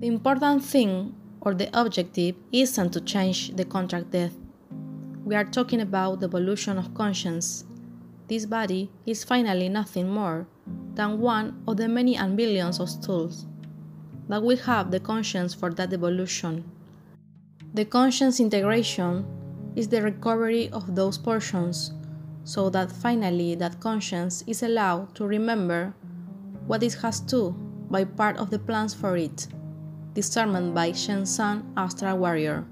The important thing or the objective isn't to change the contract death. We are talking about the evolution of conscience. This body is finally nothing more than one of the many and billions of tools that we have the conscience for that evolution. The conscience integration is the recovery of those portions so that finally that conscience is allowed to remember what it has to by part of the plans for it. Discernment by Jenn Sann, Astral Warrior.